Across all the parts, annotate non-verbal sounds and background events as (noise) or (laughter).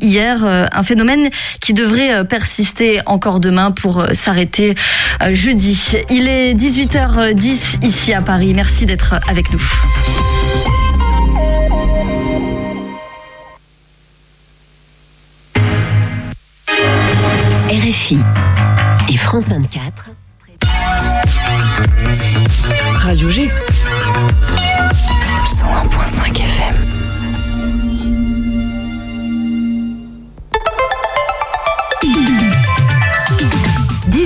hier, un phénomène qui devrait persister encore demain pour s'arrêter jeudi. Il est 18h10 ici à Paris. Merci d'être avec nous. RFI et France 24. Radio G. 101.5 FM. «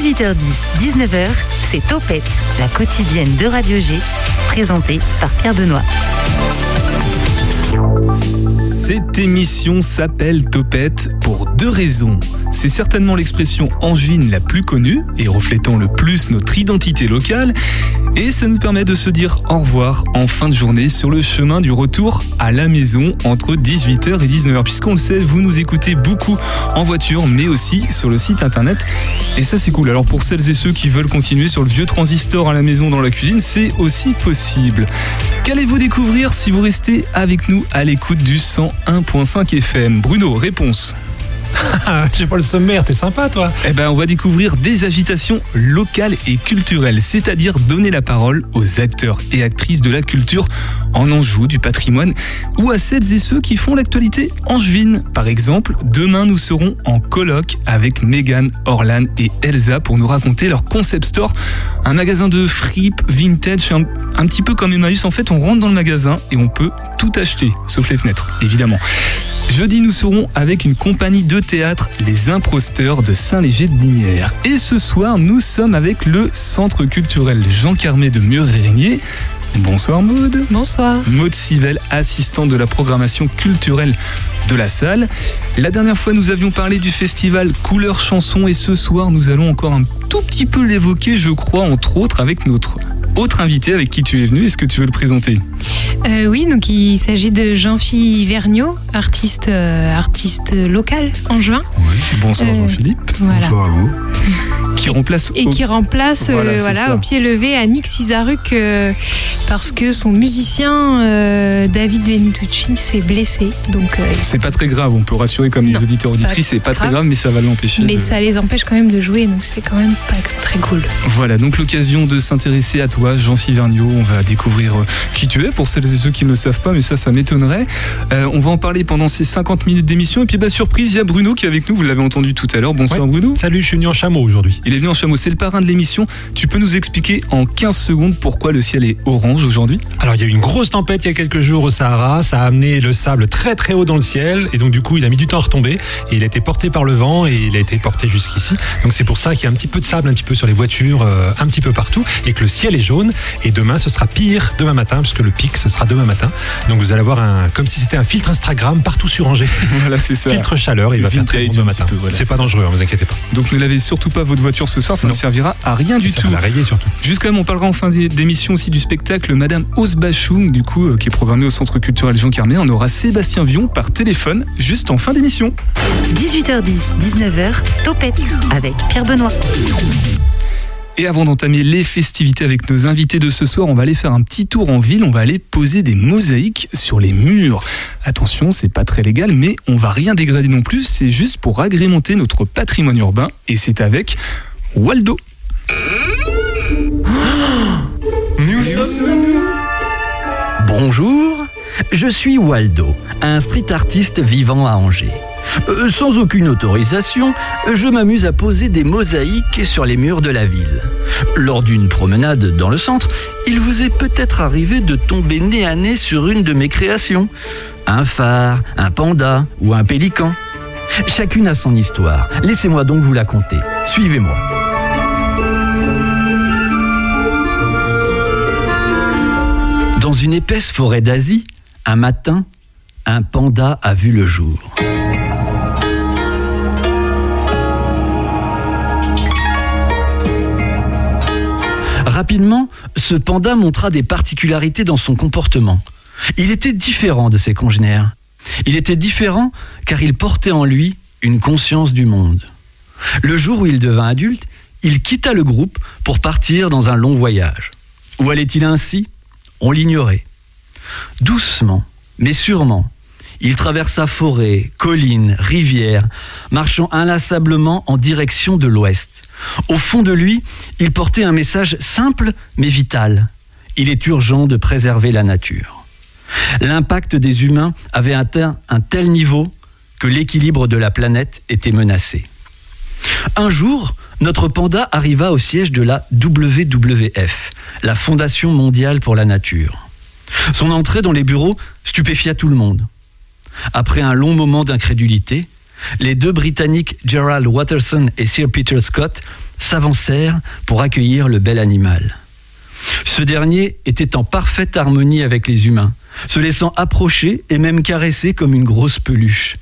18h10, 19h, c'est Topette, la quotidienne de Radio G, présentée par Pierre Benoît. Cette émission s'appelle Topette pour deux raisons. C'est certainement l'expression angevine la plus connue et reflétant le plus notre identité locale. Et ça nous permet de se dire au revoir en fin de journée sur le chemin du retour à la maison entre 18h et 19h. Puisqu'on le sait, vous nous écoutez beaucoup en voiture, mais aussi sur le site internet. Et ça, c'est cool. Alors pour celles et ceux qui veulent continuer sur le vieux transistor à la maison dans la cuisine, c'est aussi possible. Qu'allez-vous découvrir si vous restez avec nous à l'écoute du 101.5 FM Bruno, réponse. (laughs) J'ai pas le sommaire, t'es sympa toi. Eh ben, on va découvrir des agitations locales et culturelles, c'est-à-dire donner la parole aux acteurs et actrices de la culture en Anjou, du patrimoine, ou à celles et ceux qui font l'actualité angevine. Par exemple, demain nous serons en colloque avec Megan, Orlan et Elsa pour nous raconter leur concept store, un magasin de fripe vintage, un, un petit peu comme Emmaüs. En fait, on rentre dans le magasin et on peut tout acheter, sauf les fenêtres, évidemment. Jeudi, nous serons avec une compagnie de théâtre, les Imposteurs de Saint-Léger de Limière. Et ce soir, nous sommes avec le Centre culturel Jean Carmé de Mur-Régnier. Bonsoir Maud. Bonsoir. Maud Sivelle, assistante de la programmation culturelle de la salle. La dernière fois, nous avions parlé du festival Couleur Chanson et ce soir, nous allons encore un tout petit peu l'évoquer, je crois, entre autres, avec notre autre invité avec qui tu es venu. Est-ce que tu veux le présenter? Euh, Oui, donc il s'agit de Jean-Philippe Vergniaud, artiste, euh, artiste local en juin. Bonsoir Euh, Jean-Philippe. Voilà. Bonsoir à vous. Qui remplace Et au- qui remplace Voilà, euh, voilà, au pied levé Annick Cizaruk euh, parce que son musicien euh, David Venitucci s'est blessé. Donc, euh, C'est pas très grave, on peut rassurer comme les Non, auditeurs c'est pas auditrices, c'est pas très grave. mais ça va l'empêcher. mais de- ça les empêche quand même de jouer, donc c'est quand même pas très cool. Voilà, donc l'occasion de s'intéresser à toi, Jean Sivergnot. On va découvrir euh, qui tu es pour celles et ceux qui ne le savent pas, mais ça, ça m'étonnerait. Euh, on va en parler pendant ces 50 minutes d'émission. Et puis, bah, surprise, il y a Bruno qui est avec nous, vous l'avez entendu tout à l'heure. Bonsoir Ouais. Bruno. Salut, je suis venu en chameau aujourd'hui. Il est venu en chameau, c'est le parrain de l'émission. Tu peux nous expliquer en 15 secondes pourquoi le ciel est orange aujourd'hui? Alors il y a eu une grosse tempête il y a quelques jours au Sahara, ça a amené le sable très très haut dans le ciel et donc du coup il a mis du temps à retomber et il a été porté par le vent et il a été porté jusqu'ici. Donc c'est pour ça qu'il y a un petit peu de sable un petit peu sur les voitures, euh, un petit peu partout et que le ciel est jaune et demain ce sera pire demain matin puisque le pic ce sera demain matin. Donc vous allez avoir un comme si c'était un filtre Instagram partout sur Angers. (laughs) Voilà, c'est ça. Filtre chaleur, il va faire très bon demain matin. voilà, c'est pas ça. dangereux, ne vous inquiétez pas. Donc ne lavez surtout pas votre voiture ce soir, ça ne servira à rien du ça tout. rayer surtout. Jusqu'à même, on parlera en fin d'é- d'émission aussi du spectacle Madame Osbachung, du coup, euh, qui est programmé au Centre culturel Jean Carmé. On aura Sébastien Vion par téléphone, juste en fin d'émission. 18h10, 19h, Topette avec Pierre Benoît. Et avant d'entamer les festivités avec nos invités de ce soir, on va aller faire un petit tour en ville. On va aller poser des mosaïques sur les murs. Attention, c'est pas très légal, mais on va rien dégrader non plus. C'est juste pour agrémenter notre patrimoine urbain. Et c'est avec Waldo. Bonjour, je suis Waldo, un street artiste vivant à Angers. Euh, sans aucune autorisation, je m'amuse à poser des mosaïques sur les murs de la ville. Lors d'une promenade dans le centre, il vous est peut-être arrivé de tomber nez à nez sur une de mes créations. Un phare, un panda ou un pélican. Chacune a son histoire. Laissez-moi donc vous la conter. Suivez-moi. Dans une épaisse forêt d'Asie, un matin, un panda a vu le jour. Rapidement, ce panda montra des particularités dans son comportement. Il était différent de ses congénères. Il était différent car il portait en lui une conscience du monde. Le jour où il devint adulte, il quitta le groupe pour partir dans un long voyage. Où allait-il ainsi? On l'ignorait. Doucement, mais sûrement, Il traversa forêts, collines, rivières, marchant inlassablement en direction de l'ouest. Au fond de lui, il portait un message simple mais vital. Il est urgent de préserver la nature. L'impact des humains avait atteint un tel niveau que l'équilibre de la planète était menacé. Un jour, notre panda arriva au siège de la WWF, la Fondation mondiale pour la nature. Son entrée dans les bureaux stupéfia tout le monde. Après un long moment d'incrédulité, les deux Britanniques Gerald Watterson et Sir Peter Scott s'avancèrent pour accueillir le bel animal. Ce dernier était en parfaite harmonie avec les humains, se laissant approcher et même caresser comme une grosse peluche.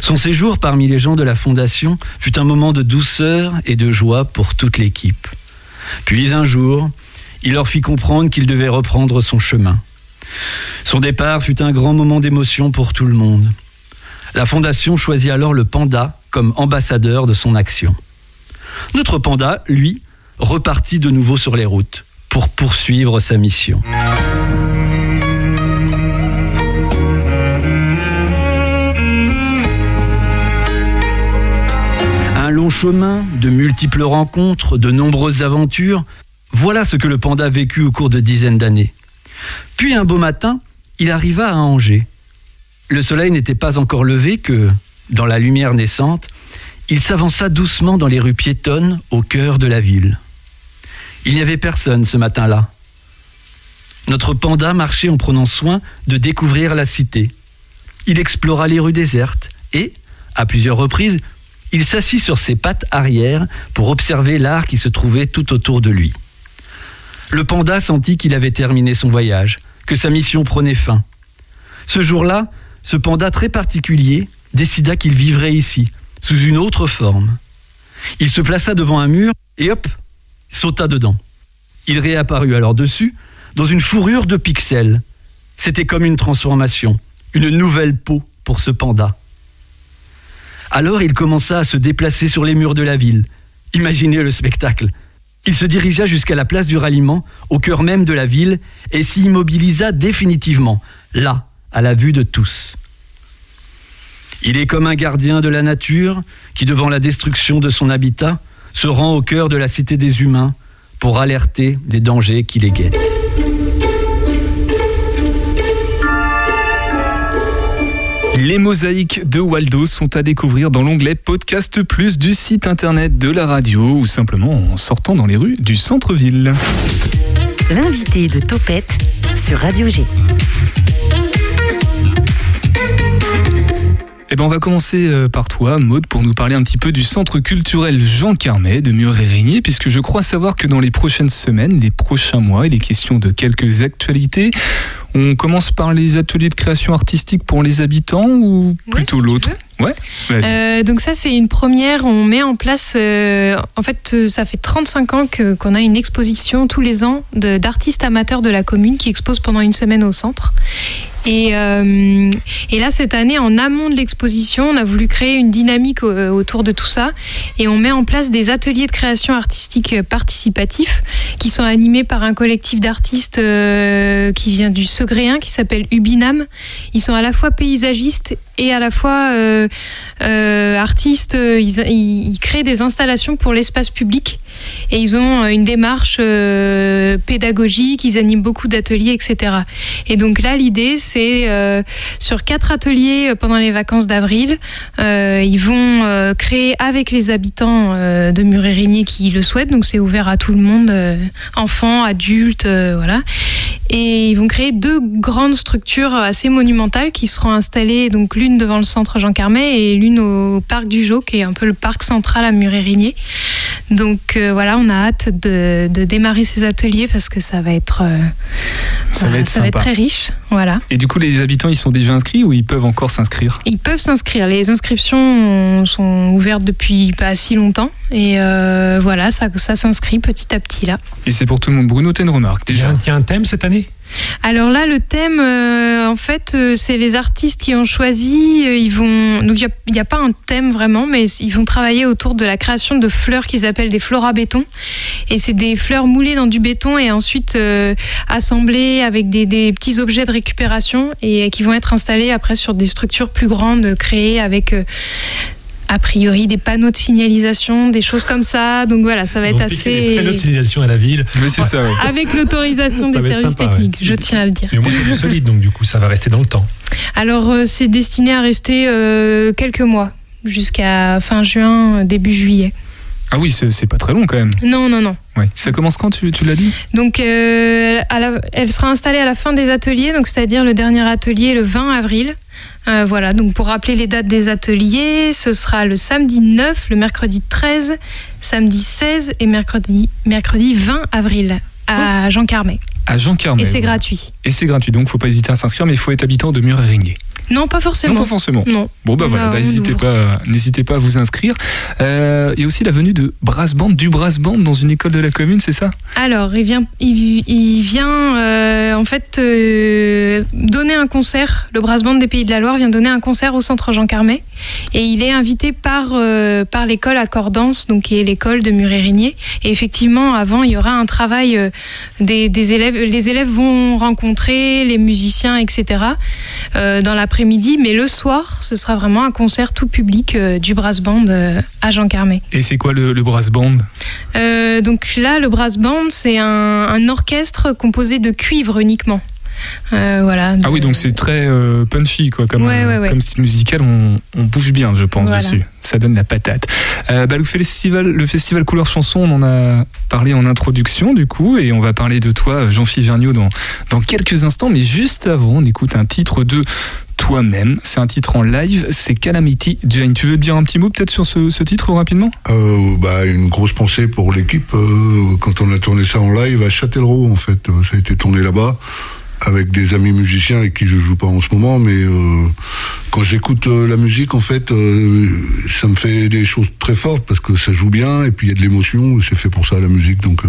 Son séjour parmi les gens de la Fondation fut un moment de douceur et de joie pour toute l'équipe. Puis un jour, il leur fit comprendre qu'il devait reprendre son chemin. Son départ fut un grand moment d'émotion pour tout le monde. La Fondation choisit alors le panda comme ambassadeur de son action. Notre panda, lui, repartit de nouveau sur les routes pour poursuivre sa mission. Long chemin, de multiples rencontres, de nombreuses aventures, voilà ce que le panda a vécu au cours de dizaines d'années. Puis un beau matin, il arriva à Angers. Le soleil n'était pas encore levé que, dans la lumière naissante, il s'avança doucement dans les rues piétonnes au cœur de la ville. Il n'y avait personne ce matin-là. Notre panda marchait en prenant soin de découvrir la cité. Il explora les rues désertes et, à plusieurs reprises, il s'assit sur ses pattes arrière pour observer l'art qui se trouvait tout autour de lui. Le panda sentit qu'il avait terminé son voyage, que sa mission prenait fin. Ce jour-là, ce panda très particulier décida qu'il vivrait ici, sous une autre forme. Il se plaça devant un mur et hop, sauta dedans. Il réapparut alors dessus, dans une fourrure de pixels. C'était comme une transformation, une nouvelle peau pour ce panda. Alors il commença à se déplacer sur les murs de la ville. Imaginez le spectacle. Il se dirigea jusqu'à la place du ralliement, au cœur même de la ville, et s'y immobilisa définitivement, là, à la vue de tous. Il est comme un gardien de la nature qui, devant la destruction de son habitat, se rend au cœur de la cité des humains pour alerter des dangers qui les guettent. Les mosaïques de Waldo sont à découvrir dans l'onglet Podcast Plus du site internet de la radio ou simplement en sortant dans les rues du centre-ville. L'invité de Topette sur Radio G. Eh ben on va commencer euh, par toi, Maude, pour nous parler un petit peu du centre culturel Jean Carmet de Mur-et-Régnier, puisque je crois savoir que dans les prochaines semaines, les prochains mois, il est question de quelques actualités. On commence par les ateliers de création artistique pour les habitants ou plutôt si l'autre Euh, donc ça c'est une première, on met en place, euh, en fait euh, ça fait 35 ans que- qu'on a une exposition tous les ans d'artistes amateurs de la commune qui exposent pendant une semaine au centre. Et, et là cette année en amont de l'exposition on a voulu créer une dynamique au- autour de tout ça et on met en place des ateliers de création artistique participatifs qui sont animés par un collectif d'artistes qui vient du Segréen qui s'appelle Ubinam. Ils sont à la fois paysagistes et à la fois artistes. Ils, ils- ils créent des installations pour l'espace public et ils ont une démarche euh, pédagogique. Ils animent beaucoup d'ateliers, etc. Et donc là, l'idée, c'est euh, sur quatre ateliers euh, pendant les vacances d'avril, euh, ils vont euh, créer avec les habitants euh, de Murérigny qui le souhaitent. Donc c'est ouvert à tout le monde, euh, enfants, adultes, euh, voilà. Et ils vont créer deux grandes structures assez monumentales qui seront installées, donc l'une devant le centre Jean Carmet et l'une au parc du Jau, qui est un peu le parc central à Murérigny. Donc euh, voilà, on a hâte de, de démarrer ces ateliers parce que ça va être, euh, Ça va être ça va être sympa. très riche. Voilà. Et du coup, les habitants, ils sont déjà inscrits ou ils peuvent encore s'inscrire? Ils peuvent s'inscrire. Les inscriptions sont ouvertes depuis pas si longtemps. Et euh, voilà, ça, ça s'inscrit petit à petit là. Et c'est pour tout le monde. Bruno, t'as une remarque déjà? Il y a un thème cette année? Alors là, le thème, euh, en fait, euh, c'est les artistes qui ont choisi. euh, ils vont donc il n'y a, pas un thème vraiment, mais ils vont travailler autour de la création de fleurs qu'ils appellent des flora béton. Et c'est des fleurs moulées dans du béton et ensuite assemblées avec des, des petits objets de récupération et qui vont être installés après sur des structures plus grandes créées avec. A priori des panneaux de signalisation, des choses comme ça. Donc voilà, ça va être assez panneaux de signalisation à la ville. Mais c'est ça, ouais. avec l'autorisation des services sympa, ouais. techniques, je tiens à le dire. Mais moi, c'est du solide, donc du coup, ça va rester dans le temps. Alors, euh, c'est destiné à rester euh, quelques mois, jusqu'à fin juin, début juillet. Ah oui, c'est c'est pas très long quand même. Non, non, non. Ouais. Ça commence quand, tu, tu l'as dit? Donc, euh, à la- elle sera installée à la fin des ateliers, donc c'est-à-dire le dernier atelier le 20 avril. Euh, voilà, donc pour rappeler les dates des ateliers, ce sera le samedi 9, le mercredi 13, samedi 16 et mercredi, mercredi 20 avril à Jean Carmet. À Jean Carmel. Et c'est gratuit. Et c'est gratuit, donc faut pas hésiter à s'inscrire, mais il faut être habitant de Mur-et-Régnier. Non, pas Non, forcément. pas forcément. Non. Bon bah On voilà, bah, n'hésitez pas, n'hésitez pas à vous inscrire. Euh, Il y a aussi la venue de brass band, du brass band dans une école de la commune, c'est ça? Alors, il vient, il, il vient euh, en fait euh, donner un concert. Le Brass Band des Pays de la Loire vient donner un concert au Centre Jean Carmet. Et il est invité par, euh, par l'école Accordance, donc qui est l'école de Muret-Régnier. Et effectivement, avant, il y aura un travail des, des élèves. Les élèves vont rencontrer les musiciens, etc. dans l'après-midi. Mais le soir, ce sera vraiment un concert tout public euh, du Brass Band euh, à Jean Carmet. Et c'est quoi le, le brass band? Euh, donc là, le brass band, c'est un, un orchestre composé de cuivre uniquement. Euh, voilà. Ah oui, donc c'est très euh, punchy, quoi, comme, Ouais, ouais, ouais. comme style musical, on, on bouge bien, je pense, Voilà. dessus. Ça donne la patate. Euh, bah, le, festival, le festival Couleur Chanson, on en a parlé en introduction, du coup, et on va parler de toi, Jean-Philippe Vergniaud, dans, dans quelques instants, mais juste avant, on écoute un titre de toi-même. C'est un titre en live, c'est Calamity Jane. Tu veux te dire un petit mot peut-être sur ce, ce titre rapidement? Euh, bah, une grosse pensée pour l'équipe euh, quand on a tourné ça en live à Châtellerault en fait. Euh, Ça a été tourné là-bas avec des amis musiciens avec qui je joue pas en ce moment, mais euh, quand j'écoute euh, la musique en fait, euh, ça me fait des choses très fortes parce que ça joue bien et puis il y a de l'émotion. C'est fait pour ça la musique, donc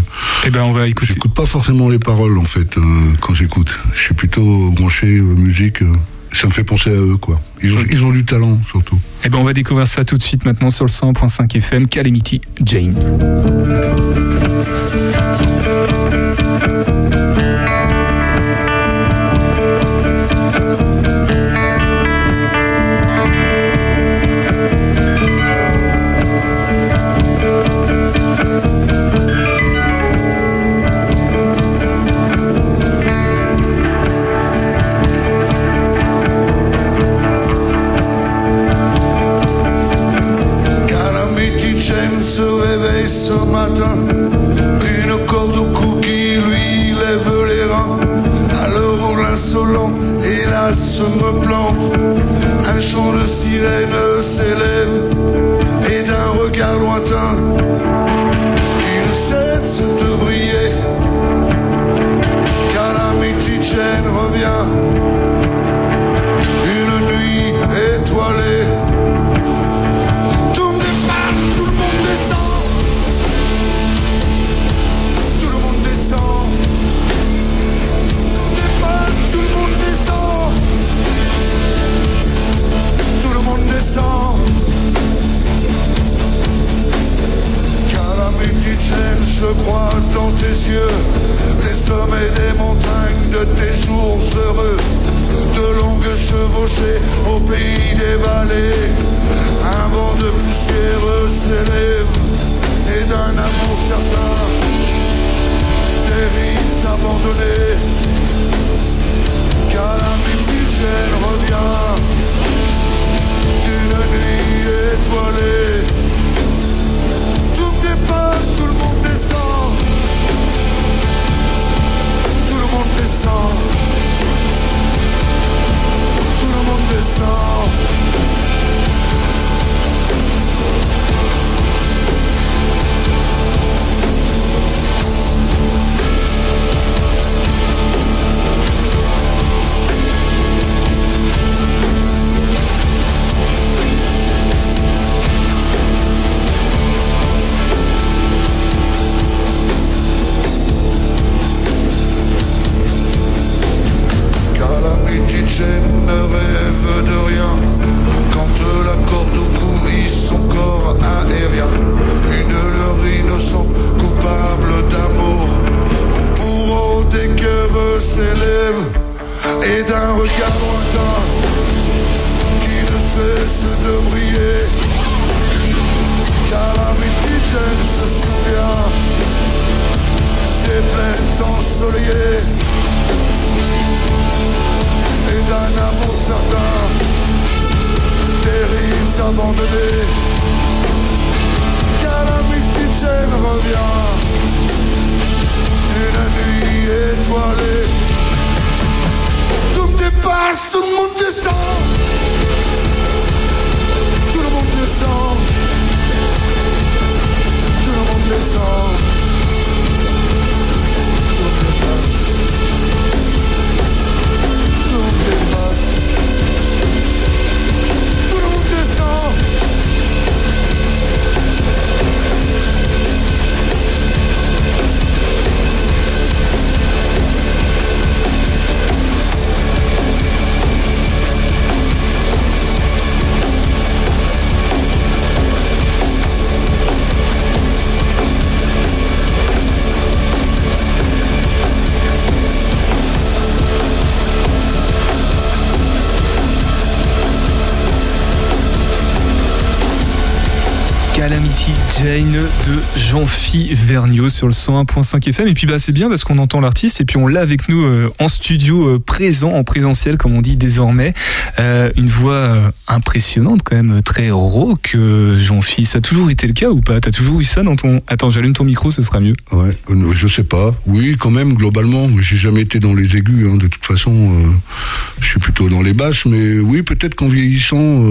Eh ben, on va écouter. j'écoute pas forcément les paroles en fait quand j'écoute. Je suis plutôt branché musique. Ça me fait penser à eux quoi. Ils ont, ils ont du talent surtout. Eh ben, on va découvrir ça tout de suite maintenant sur le 100.5 FM, Calamity Jane. Jane de Jean-Phi Vergniaud sur le 101.5 FM. Et puis bah, c'est bien parce qu'on entend l'artiste et puis on l'a avec nous euh, en studio euh, présent, en présentiel comme on dit désormais. Euh, une voix impressionnante quand même, très rauque Jean-Phi. Ça a toujours été le cas ou pas? T'as toujours eu ça dans ton... Attends, j'allume ton micro, ce sera mieux. Ouais, je sais pas. Oui, quand même, globalement. J'ai jamais été dans les aigus, hein, de toute façon. je suis plutôt dans les basses, mais oui, peut-être qu'en vieillissant,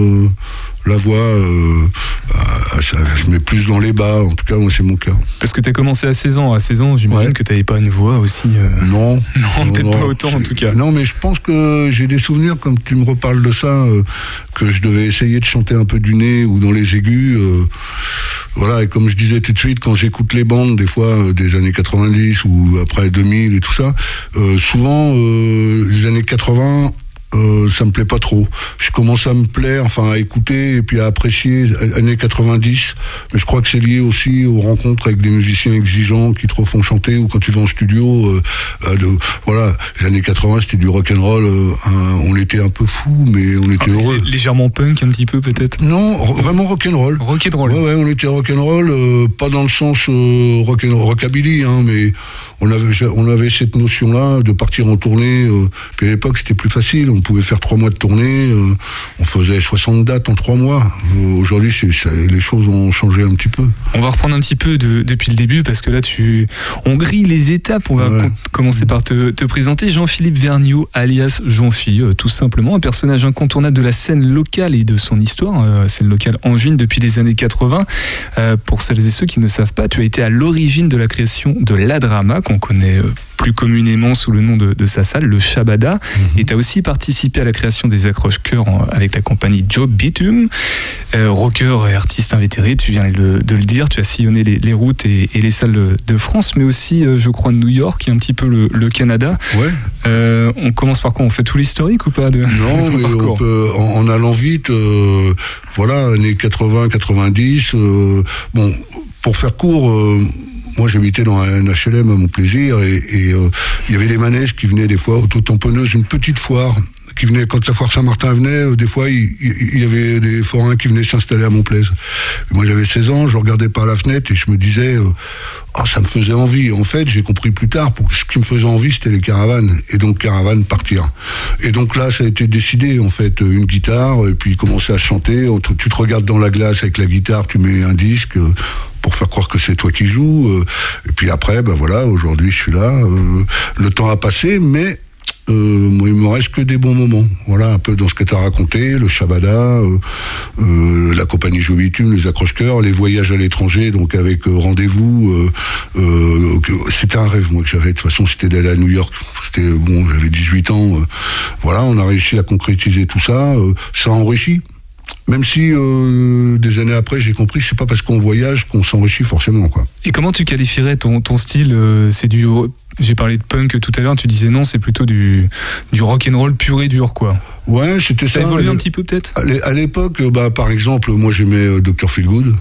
la voix, euh, ah, ça- je mets plus dans les bas. En tout cas, c'est cas. Parce que t'as commencé à 16 ans. À 16 ans, j'imagine Ouais. que t'avais pas une voix aussi... euh, Non. (laughs) Non, peut-être pas autant en tout cas. Non, mais je pense que j'ai des souvenirs, comme tu me reparles de ça, euh, que je devais essayer de chanter un peu du nez ou dans les aigus. euh, voilà, et comme je disais tout de suite, quand j'écoute les bandes, des fois euh, des années 90 ou après 2000 et tout ça, euh, souvent euh, les années 80. Euh, ça me plaît pas trop. Je commence à me plaire, enfin à écouter et puis à apprécier euh, années 90. Mais je crois que c'est lié aussi aux rencontres avec des musiciens exigeants qui te refont chanter ou quand tu vas en studio. euh, euh, de- voilà, les années 80 c'était du rock and roll. on était un peu fou, mais on était heureux. lé- Légèrement punk un petit peu peut-être Non, vraiment rock and roll. Rock and roll. Ouais, ouais, on était rock and roll, euh, pas dans le sens euh, rock and rockabilly, hein, mais on avait on avait cette notion-là de partir en tournée. euh, puis à l'époque, c'était plus facile. On pouvait faire trois mois de tournée. euh, on faisait 60 dates en trois mois. Euh, Aujourd'hui, les choses ont changé un petit peu. On va reprendre un petit peu de- depuis le début parce que là, tu, on grille les étapes. On va Ouais. com- commencer par te, te présenter Jean-Philippe Vergniaud, alias Jean-Phi, euh, tout simplement, un personnage incontournable de la scène locale et de son histoire, euh, scène locale angevine depuis les années 80. Euh, pour celles et ceux qui ne savent pas, tu as été à l'origine de la création de La Drama, qu'on connaît plus communément sous le nom de, de sa salle, le Shabada. Et tu as aussi participé à la création des accroches-cœurs en- avec la compagnie Joe Bitume. Euh, rocker et artiste invétéré, tu viens de, de le dire, tu as sillonné les, les routes et, et les salles de, France, mais aussi, euh, je crois, de New York et un petit peu le, le Canada. Ouais. Euh, on commence par quoi? On fait tout l'historique ou pas de, Non, mais on peut, en, en allant vite, euh, voilà, années 80, 90. euh, bon, pour faire court, moi j'habitais dans un HLM à mon plaisir et euh, il y avait des manèges qui venaient des fois auto-tamponneuses, une petite foire qui venait quand la foire Saint-Martin venait, euh, des fois il, y avait des forains qui venaient s'installer à Montplaise. Moi j'avais 16 ans, je regardais par la fenêtre et je me disais euh, ah, ça me faisait envie. En fait, j'ai compris plus tard, pour ce qui me faisait envie, c'était les caravanes. Et donc, caravanes partir. Et donc là, ça a été décidé, en fait, une guitare, et puis commencer à chanter. Tu te regardes dans la glace avec la guitare, tu mets un disque pour faire croire que c'est toi qui joues. euh, Et puis après, ben voilà, aujourd'hui, je suis là. euh, Le temps a passé, mais euh, moi, il me reste que des bons moments. Voilà, un peu dans ce que tu as raconté, le Shabada, euh, la compagnie Jovitume, les accroche-cœurs, les voyages à l'étranger, donc avec rendez-vous. c'était un rêve, moi, que j'avais. De toute façon, c'était d'aller à New York. C'était, bon, j'avais 18 ans. voilà, on a réussi à concrétiser tout ça. ça enrichit. Même si euh, des années après, j'ai compris, c'est pas parce qu'on voyage qu'on s'enrichit forcément, quoi. Et comment tu qualifierais ton, ton style euh, C'est du. J'ai parlé de punk tout à l'heure, tu disais non, c'est plutôt du, du rock and roll pur et dur, quoi. Ouais, c'était Ça ça. le- un petit peu peut-être? À l'é- à l'époque, euh, bah, par exemple, moi j'aimais Dr. Feelgood.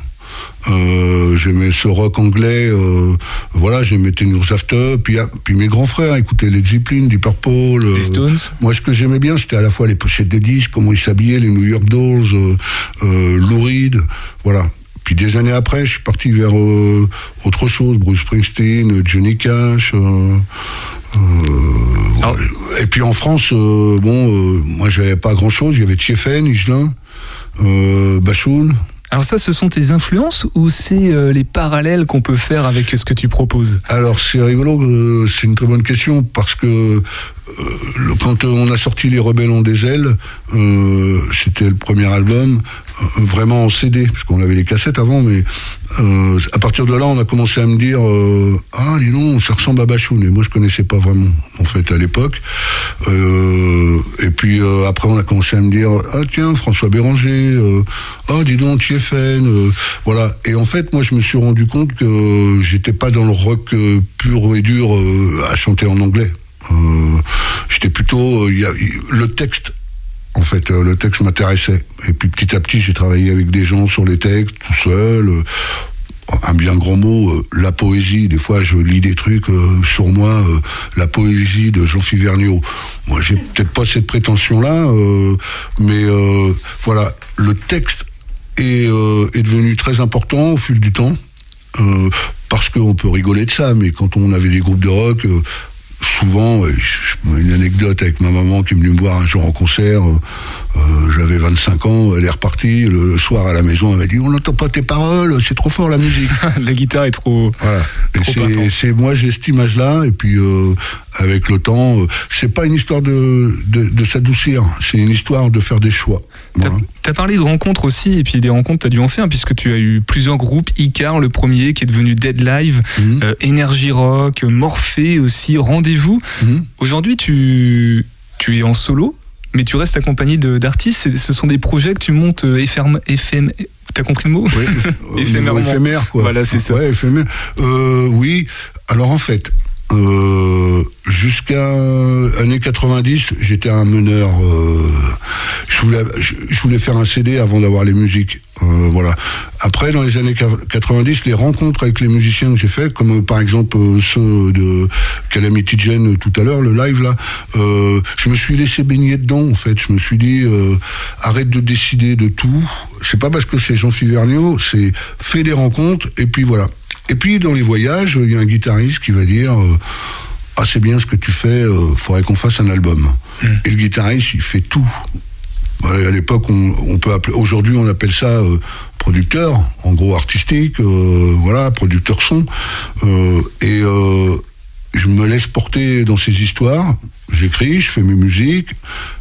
Euh, j'aimais ce rock anglais, euh, voilà, j'aimais Tenuous After, puis, ah, puis mes grands frères écoutaient Led Zeppelin, Deep Purple. euh, Les Stones moi, ce que j'aimais bien, c'était à la fois les pochettes des disques, comment ils s'habillaient, les New York Dolls, Lou Reed, voilà. Puis des années après, je suis parti vers autre chose, Bruce Springsteen, Johnny Cash. Alors- et puis en France, bon, moi j'avais pas grand chose. Il y avait Tiefen, Higelin, Bachoun. Alors ça, ce sont tes influences ou c'est euh, les parallèles qu'on peut faire avec ce que tu proposes? Alors c'est rigolo, euh, c'est une très bonne question parce que le- quand on a sorti Les Rebelles ont des ailes, euh, c'était le premier album, euh, vraiment en CD, parce qu'on avait les cassettes avant, mais euh, à partir de là, on a commencé à me dire euh, ah dis donc, ça ressemble à Bachoun, et moi je connaissais pas vraiment en fait à l'époque. Euh, et puis euh, après, on a commencé à me dire ah tiens François Béranger, euh, ah dis donc Tiefen, euh, voilà. Et en fait, moi je me suis rendu compte que j'étais pas dans le rock euh, pur et dur euh, à chanter en anglais. Euh, j'étais plutôt euh, le texte en fait, euh, le texte m'intéressait. Et puis petit à petit, j'ai travaillé avec des gens sur les textes, tout seul. un bien grand mot, la poésie. Des fois, je lis des trucs sur moi, la poésie de Jean-Philippe Vergniaud. Moi, j'ai peut-être pas cette prétention-là, mais voilà, le texte est, est devenu très important au fil du temps. parce qu'on peut rigoler de ça, mais quand on avait des groupes de rock, souvent, une anecdote avec ma maman qui est venue me voir un jour en concert, euh, euh, j'avais 25 ans, elle est repartie, le, soir à la maison, elle m'a dit, on n'entend pas tes paroles, c'est trop fort la musique. (laughs) La guitare est trop... Voilà. C'est- moi j'ai cette image là et puis euh, avec le temps c'est pas une histoire de, de, de s'adoucir c'est une histoire de faire des choix Voilà. as parlé de rencontres aussi, et puis des rencontres, tu as dû en faire, puisque tu as eu plusieurs groupes. Icar, le premier, qui est devenu Dead Live, Mhm. euh, Energy Rock, Morphée aussi, Rendez-vous. Mhm. Aujourd'hui, tu, tu es en solo, mais tu restes accompagné de- d'artistes. Ce sont des projets que tu montes euh, épherme- éphem- T'as compris le mot Oui, (laughs) Éphémèrement. éphémère quoi Voilà, c'est ça. ouais éphémère Euh, oui alors en fait euh, jusqu'à années 90 j'étais un meneur euh, je voulais faire un CD avant d'avoir les musiques. Euh, voilà. Après dans les années 90 les rencontres avec les musiciens que j'ai fait comme par exemple ceux de Calamity Jane tout à l'heure le live là je me suis laissé baigner dedans en fait. Je me suis dit arrête de décider de tout. C'est pas parce que c'est Jean-Philippe c'est fais des rencontres et puis voilà et puis dans les voyages il y a un guitariste qui va dire euh, ah c'est bien ce que tu fais euh, faudrait qu'on fasse un album. Et le guitariste il fait tout. Voilà, à l'époque, on, on peut appeler, aujourd'hui, on appelle ça euh, producteur, en gros artistique, euh, voilà, producteur son. Et je me laisse porter dans ces histoires. J'écris, je fais mes musiques,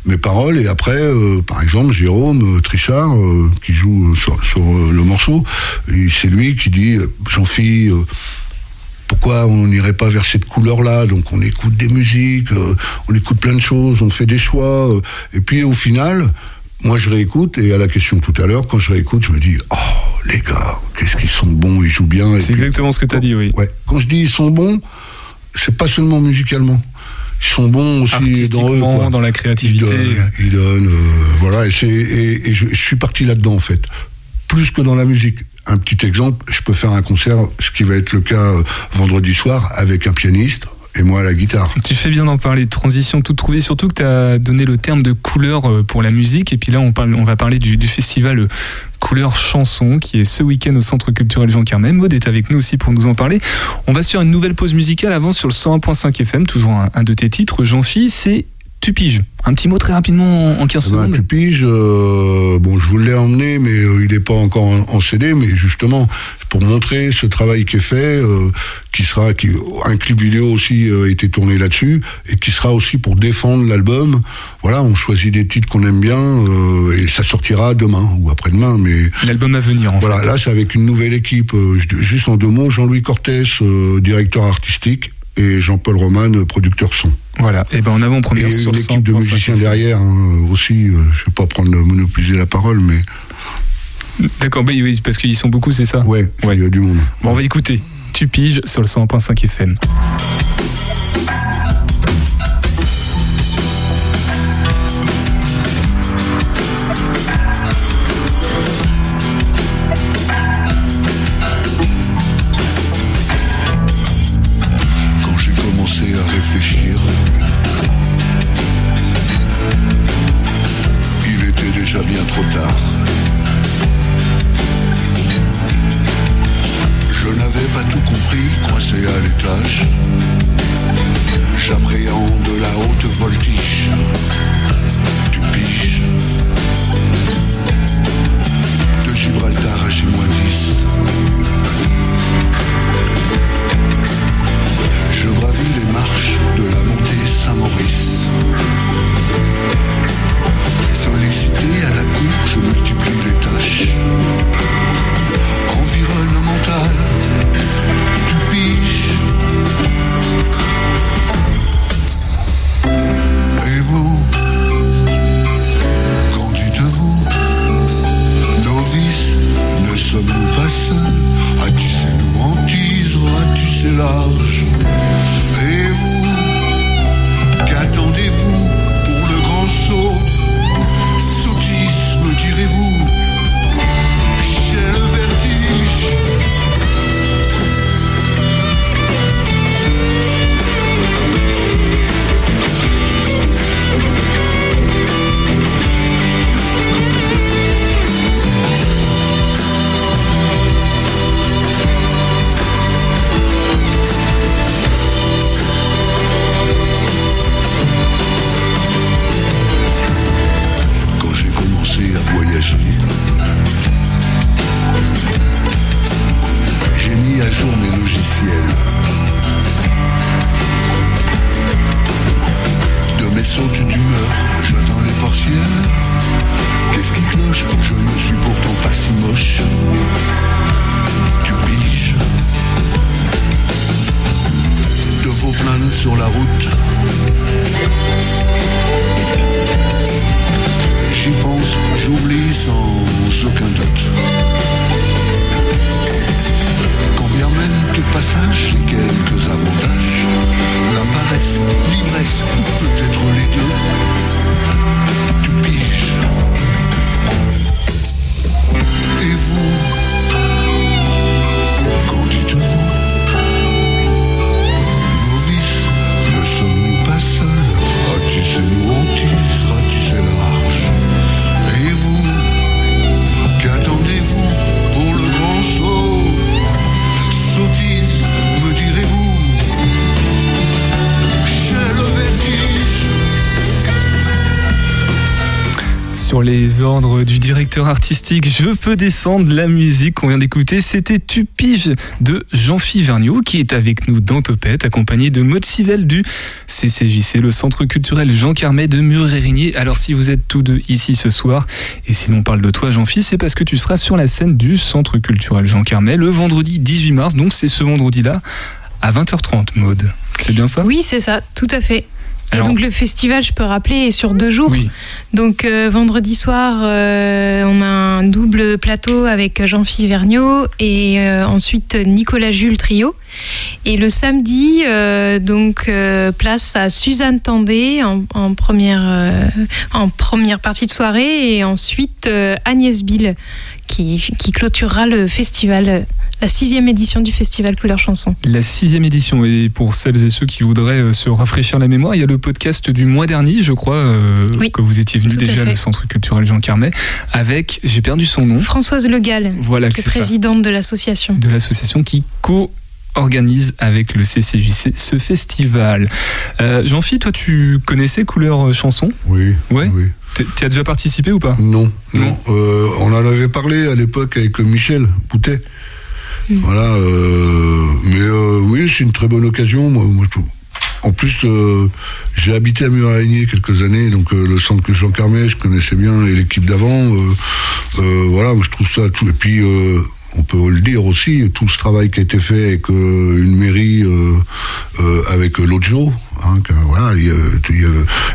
mes paroles, et après, euh, par exemple, Jérôme euh, Trichard, euh, qui joue sur, sur, le morceau, c'est lui qui dit, Jean-Phi, euh, pourquoi on n'irait pas vers cette couleur-là? Donc on écoute des musiques, on écoute plein de choses, on fait des choix, et puis au final, moi je réécoute, et à la question tout à l'heure, quand je réécoute, je me dis, oh les gars, qu'est-ce qu'ils sont bons, ils jouent bien. C'est exactement ce que tu as dit, oui. Ouais. Quand je dis ils sont bons, c'est pas seulement musicalement. Ils sont bons aussi dans eux. Quoi. dans la Ils créativité. donnent, ils donnent, euh, voilà. Et, c'est- et- et je, je suis parti là-dedans en fait, plus que dans la musique. Un petit exemple, je peux faire un concert, ce qui va être le cas euh, vendredi soir, avec un pianiste et moi la guitare. Tu fais bien d'en parler, transition toute trouvée, surtout que tu as donné le terme de couleur euh, pour la musique. Et puis là, on, parle, on va parler du, festival euh, Couleur Chanson qui est ce week-end au Centre culturel Jean Carmet. Maud est avec nous aussi pour nous en parler. On va sur une nouvelle pause musicale avant sur le 101.5 FM, toujours un, un de tes titres. Jean-Phi, c'est Tu piges. Un petit mot très rapidement en, en 15 Eh ben, secondes. tu piges, euh, bon, je vous l'ai emmené, mais euh, il n'est pas encore en, en CD, mais justement, pour montrer ce travail qui est fait, euh, qui sera, qui, un clip vidéo aussi euh, a été tourné là-dessus, et qui sera aussi pour défendre l'album. Voilà, on choisit des titres qu'on aime bien, euh, et ça sortira demain ou après-demain, mais L'album à venir, en voilà, fait. là c'est avec une nouvelle équipe. euh, juste en deux mots, Jean-Louis Cortés, euh, directeur artistique, et Jean-Paul Roman, producteur son. Voilà. Et ben en Et avant-première sur une le équipe de 100.5 musiciens derrière hein, aussi. euh, je vais pas prendre monopoliser la parole, mais D'accord, bah oui, parce qu'ils sont beaucoup, c'est ça ouais, Ouais. il y a du monde. Bon, on va écouter. Tu piges sur le 100.5 FM. large. Et vous sur les ordres du directeur artistique, je peux descendre la musique qu'on vient d'écouter. C'était Tu piges de Jean-Philippe Vergniaud qui est avec nous dans Topette, accompagné de Maud Sivel du CCJC, le centre culturel Jean Carmet de Mur-Érigné. Alors si vous êtes tous deux ici ce soir, et si l'on parle de toi Jean-Philippe, c'est parce que tu seras sur la scène du centre culturel Jean Carmet le vendredi 18 mars, donc c'est ce vendredi-là à 20h30, Maud. C'est bien ça? Oui, c'est ça, tout à fait. Et Alors- donc le festival, je peux rappeler, est sur deux jours. Oui. Donc euh, vendredi soir, euh, on a un double plateau avec Jean-Philippe Vergniaud et euh, ensuite Nicolas Jules Trio. Et le samedi, euh, donc euh, place à Suzanne Tendé en, en première, euh, en première partie de soirée et ensuite Agnès Bill qui, qui clôturera le festival, la sixième édition du festival Couleur Chanson. La sixième édition. Et pour celles et ceux qui voudraient se rafraîchir la mémoire, il y a le podcast du mois dernier, je crois, Oui, que vous étiez venu déjà le Centre culturel Jean Carmet, avec, j'ai perdu son nom, Françoise Le Gall, voilà, qui est ça, présidente de l'association. de l'association qui co-organise avec le CCJC ce festival. Euh, Jean-Philippe, toi, tu connaissais Couleur euh, Chanson? Oui. Ouais. oui. Tu as déjà participé ou pas? Non, non. Euh, on en avait parlé à l'époque avec Michel Boutet. Voilà. euh, mais euh, oui, c'est une très bonne occasion. Moi, moi, je trouve. en plus, euh, j'ai habité à Murarigné quelques années, donc euh, le centre que Jean Carmet, je connaissais bien, et l'équipe d'avant. euh, euh, voilà, moi, je trouve ça tout. Et puis. On peut le dire aussi, tout ce travail qui a été fait avec euh, une mairie, euh, euh, avec l'Ojo, hein,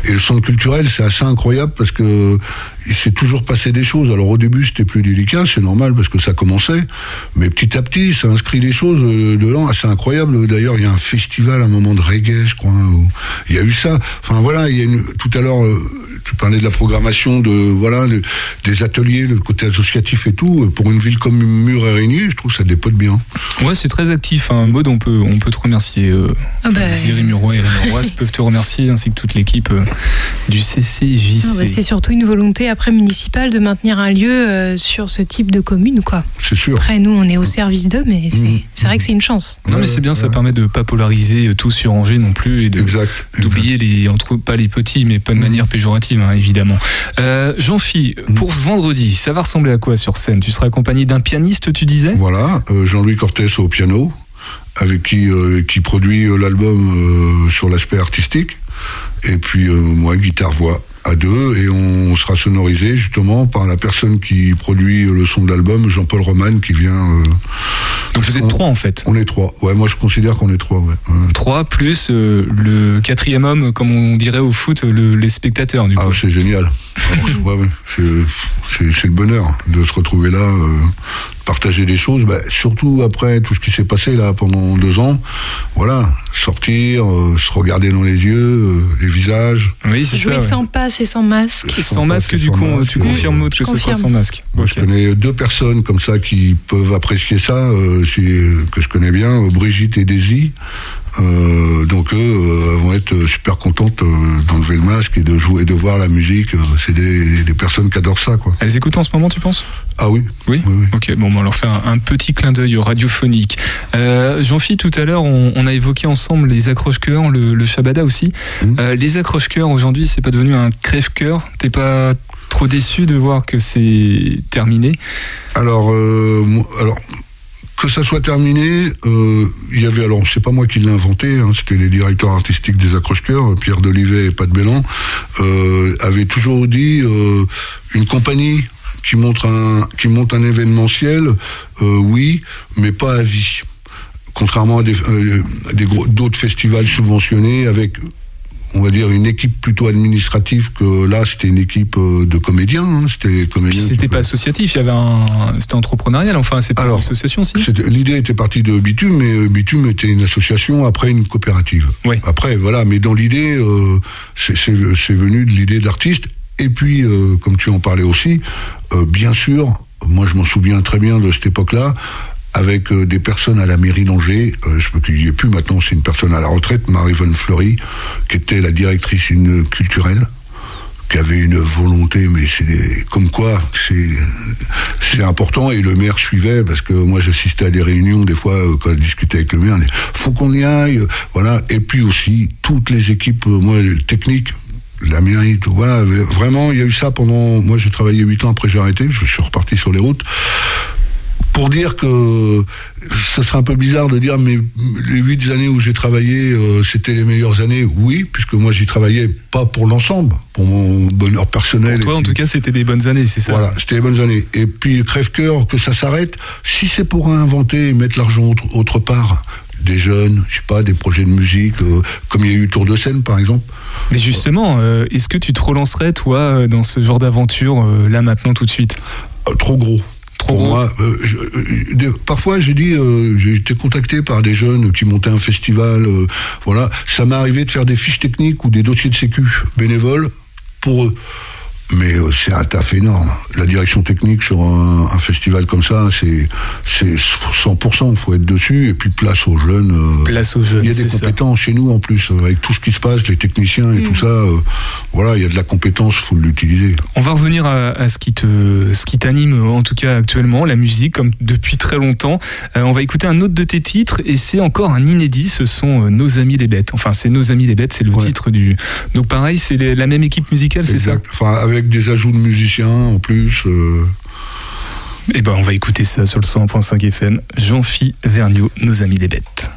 et le centre culturel, c'est assez incroyable parce que il s'est toujours passé des choses. Alors au début, c'était plus délicat, c'est normal parce que ça commençait, mais petit à petit, ça inscrit des choses dedans. assez incroyable. D'ailleurs, il y a un festival, un moment de reggae, je crois. il y a eu ça. Enfin voilà, il y a tout à l'heure, tu parlais de la programmation, de voilà, de- des ateliers, le côté associatif et tout. Pour une ville comme Mur-Érigné, je trouve que ça dépote bien. Ouais, c'est très actif. Hein. Maud, on peut, on peut te remercier. Euh, Ah bah, Ziri Muroy et Rémi (laughs) peuvent te remercier, ainsi que toute l'équipe euh, du CCJC. Ah bah, c'est surtout une volonté après municipale de maintenir un lieu euh, sur ce type de commune, quoi. C'est sûr. Après, nous, on est au service d'eux, mais c'est Mhm. c'est vrai que c'est une chance. Non, mais c'est bien, ça permet de pas polariser euh, tout sur Angers non plus et d'oublier les entre pas les petits, mais pas de Mhm. manière péjorative, hein, évidemment. Euh, Jean-Phi, Mhm. pour vendredi, ça va ressembler à quoi sur scène? Tu seras accompagné d'un pianiste, tu disais? Voilà, euh, Jean-Louis Cortés au piano, avec qui, euh, qui produit l'album sur l'aspect artistique. Et puis moi, guitare-voix à deux, et on sera sonorisé justement par la personne qui produit le son de l'album, Jean-Paul Roman, qui vient. euh, Donc vous êtes on- trois en fait. On est trois. Ouais, moi je considère qu'on est trois. Ouais. Ouais. Trois plus euh, le quatrième homme, comme on dirait au foot, le- les spectateurs du Ah, coup. c'est génial. (laughs) ouais, ouais. C'est- le bonheur de se retrouver là, euh, partager des choses. Bah, surtout après tout ce qui s'est passé là pendant deux ans. Voilà, sortir, euh, se regarder dans les yeux, euh, les visages. oui, c'est ça. Jouer ouais. sans passe et sans masque. Sans masque, du sans coup, masque, tu confirmes Maud que ce sera sans masque. Moi, Ok. Je connais deux personnes comme ça qui peuvent apprécier ça, euh, si- euh, que je connais bien, euh, Brigitte et Daisy. Euh, donc eux euh, vont être super contentes euh, d'enlever le masque et de jouer, de voir la musique. C'est des, des personnes qui adorent ça, quoi. Elles écoutent en ce moment, tu penses? Ah oui. Oui? Oui, oui. Ok, bon, on leur fait un, un petit clin d'œil radiophonique. Euh, Jean-Philippe, tout à l'heure, on, on a évoqué ensemble les accroche-cœurs, le, le Shabada aussi. Euh, les accroche-cœurs, aujourd'hui, c'est pas devenu un crève-cœur? T'es pas trop déçu de voir que c'est terminé? Alors, alors que ça soit terminé, euh, il y avait alors c'est pas moi qui l'ai inventé, hein, c'était les directeurs artistiques des accroche-cœurs, Pierre Dolivet et Pat Bellan, euh, avaient toujours dit euh, une compagnie qui montre un qui monte un événementiel, oui, mais pas à vie. Contrairement à des, d'autres festivals subventionnés avec on va dire une équipe plutôt administrative que là c'était une équipe euh, de comédiens hein, c'était comédiens c'était pas associatif, il y avait un, c'était entrepreneurial, enfin, pas une association aussi C'était- L'idée était partie de Bitume, mais euh, Bitume était une association après une coopérative. Après, voilà, mais dans l'idée, euh, c'est venu de l'idée d'artiste. Et puis, euh, comme tu en parlais aussi, euh, bien sûr, moi je m'en souviens très bien de cette époque-là, avec euh, des personnes à la mairie d'Angers, euh, je peux qu'il n'y ait plus maintenant, c'est une personne à la retraite, Marie-Vonne Fleury, qui était la directrice culturelle qui avait une volonté, mais c'est des- comme quoi c'est important et le maire suivait parce que moi j'assistais à des réunions des fois euh, quand je discutais avec le maire, dit, faut qu'on y aille, voilà. Et puis aussi toutes les équipes, moi techniques, la mérite. Voilà, vraiment, il y a eu ça pendant. Moi, j'ai travaillé 8 ans après j'ai arrêté, je suis reparti sur les routes. Pour dire que ça serait un peu bizarre de dire, mais les 8 années où j'ai travaillé, euh, c'était les meilleures années. Oui, puisque moi, j'y travaillais pas pour l'ensemble, pour mon bonheur personnel. Pour toi, en tout cas, c'était des bonnes années, c'est ça? Voilà, c'était les bonnes années. Et puis, crève-cœur, que ça s'arrête, si c'est pour inventer et mettre l'argent autre, autre part, des jeunes, je sais pas, des projets de musique, euh, comme il y a eu Tour de scène, par exemple. Mais justement, euh, est-ce que tu te relancerais, toi, dans ce genre d'aventure, là, maintenant, tout de suite? Trop gros. Trop Pour gros moi, euh, je- euh, des- parfois j'ai dit, euh, j'ai été contacté par des jeunes qui montaient un festival, euh, voilà. Ça m'est arrivé de faire des fiches techniques ou des dossiers de sécu bénévoles pour eux. Mais euh, c'est un taf énorme. La direction technique sur un, un festival comme ça, c'est c'est 100%. Il faut être dessus et puis place aux jeunes. euh, Place aux jeunes, Il y a des ça. compétences chez nous en plus, euh, avec tout ce qui se passe, les techniciens et tout ça. euh, voilà, il y a de la compétence, il faut l'utiliser. On va revenir à, à ce qui te, ce qui t'anime en tout cas actuellement, la musique, comme depuis très longtemps. Euh, on va écouter un autre de tes titres et c'est encore un inédit. Ce sont Nos amis les bêtes. Enfin, c'est Nos amis les bêtes, c'est le Ouais. titre du. Donc pareil, c'est la même équipe musicale, c'est ça? Exact. Enfin, avec des ajouts de musiciens en plus. euh, Eh ben, on va écouter ça sur le 100.5 FM. Jean-Phi Vergniaud, Nos amis les bêtes.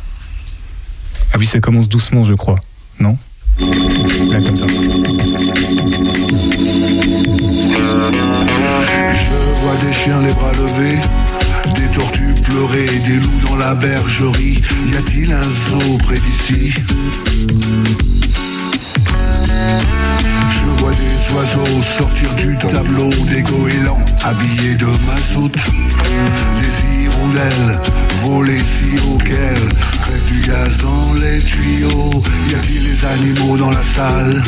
Ah oui, ça commence doucement, je crois. Non? Là, comme ça. Je vois des chiens les bras levés, des tortues pleurer, des loups dans la bergerie. Y a-t-il un zoo près d'ici? Oiseaux sortir du tableau, des goélands habillés de mazout, des hirondelles voler si haut crèvent du gaz dans les tuyaux. Y a-t-il des animaux dans la salle?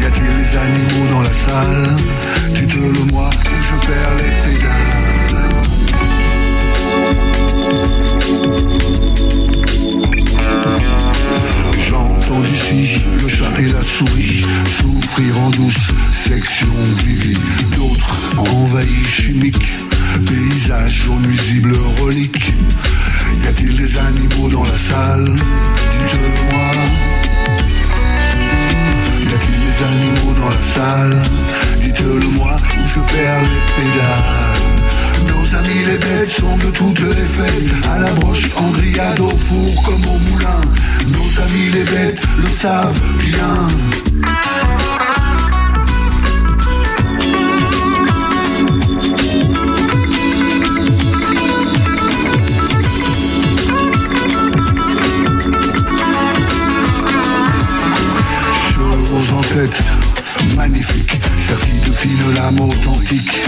Y a-t-il des animaux dans la salle? Dites-le moi ou je perds les pédales. Le chat et la souris souffrir en douce section Vivi. D'autres envahis chimiques, paysages aux nuisibles reliques. Y a-t-il des animaux dans la salle? Dites-le moi. Y a-t-il des animaux dans la salle? Dites-le moi ou je perds les pédales? Nos amis les bêtes sont de toutes les fêtes, à la broche, en grillade, au four comme au moulin. Nos amis les bêtes le savent bien. Chevaux en tête, magnifique, servis de fine lame authentique.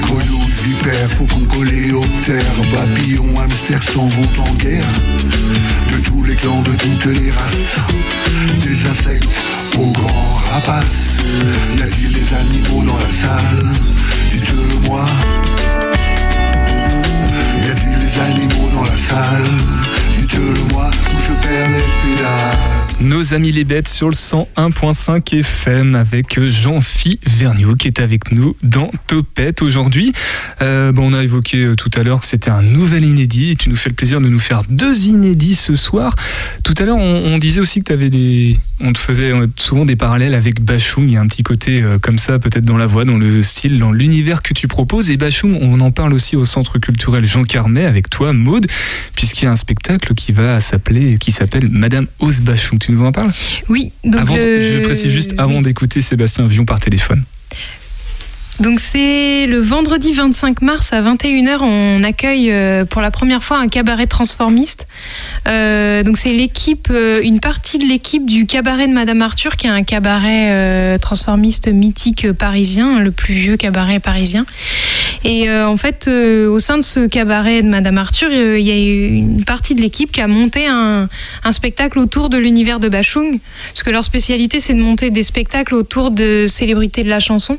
Grenouilles, vipères, faucons collés aux terres, papillons, hamsters s'en vont en guerre. De tous les clans, de toutes les races, des insectes aux grands rapaces. Y a-t-il des animaux dans la salle? Dites-le moi. Y a-t-il des animaux dans la salle? Dites-le moi ou je perds les pédales? Nos amis les bêtes sur le 101.5 FM avec Jean-Phi Vergniaud qui est avec nous dans Topette aujourd'hui. Euh, bon, on a évoqué euh, tout à l'heure que c'était un nouvel inédit et tu nous fais le plaisir de nous faire deux inédits ce soir. Tout à l'heure, on, disait aussi que tu avais des. On te faisait euh, souvent des parallèles avec Bachung. Il y a un petit côté euh, comme ça, peut-être dans la voix, dans le style, dans l'univers que tu proposes. Et Bachung, on en parle aussi au centre culturel Jean Carmet avec toi, Maude, puisqu'il y a un spectacle qui va s'appeler, qui s'appelle Madame Ose Bachung. Tu nous en parles Oui, donc avant, le- Je précise juste avant oui. d'écouter Sébastien Vion par téléphone. Donc c'est le vendredi 25 mars à 21h, on accueille euh, pour la première fois un cabaret transformiste. Euh, donc c'est l'équipe, euh, une partie de l'équipe du cabaret de Madame Arthur, qui est un cabaret transformiste mythique parisien, le plus vieux cabaret parisien. Et en fait, au sein de ce cabaret de Madame Arthur, il y a une partie de l'équipe qui a monté un, spectacle autour de l'univers de Bachung, parce que leur spécialité c'est de monter des spectacles autour de célébrités de la chanson.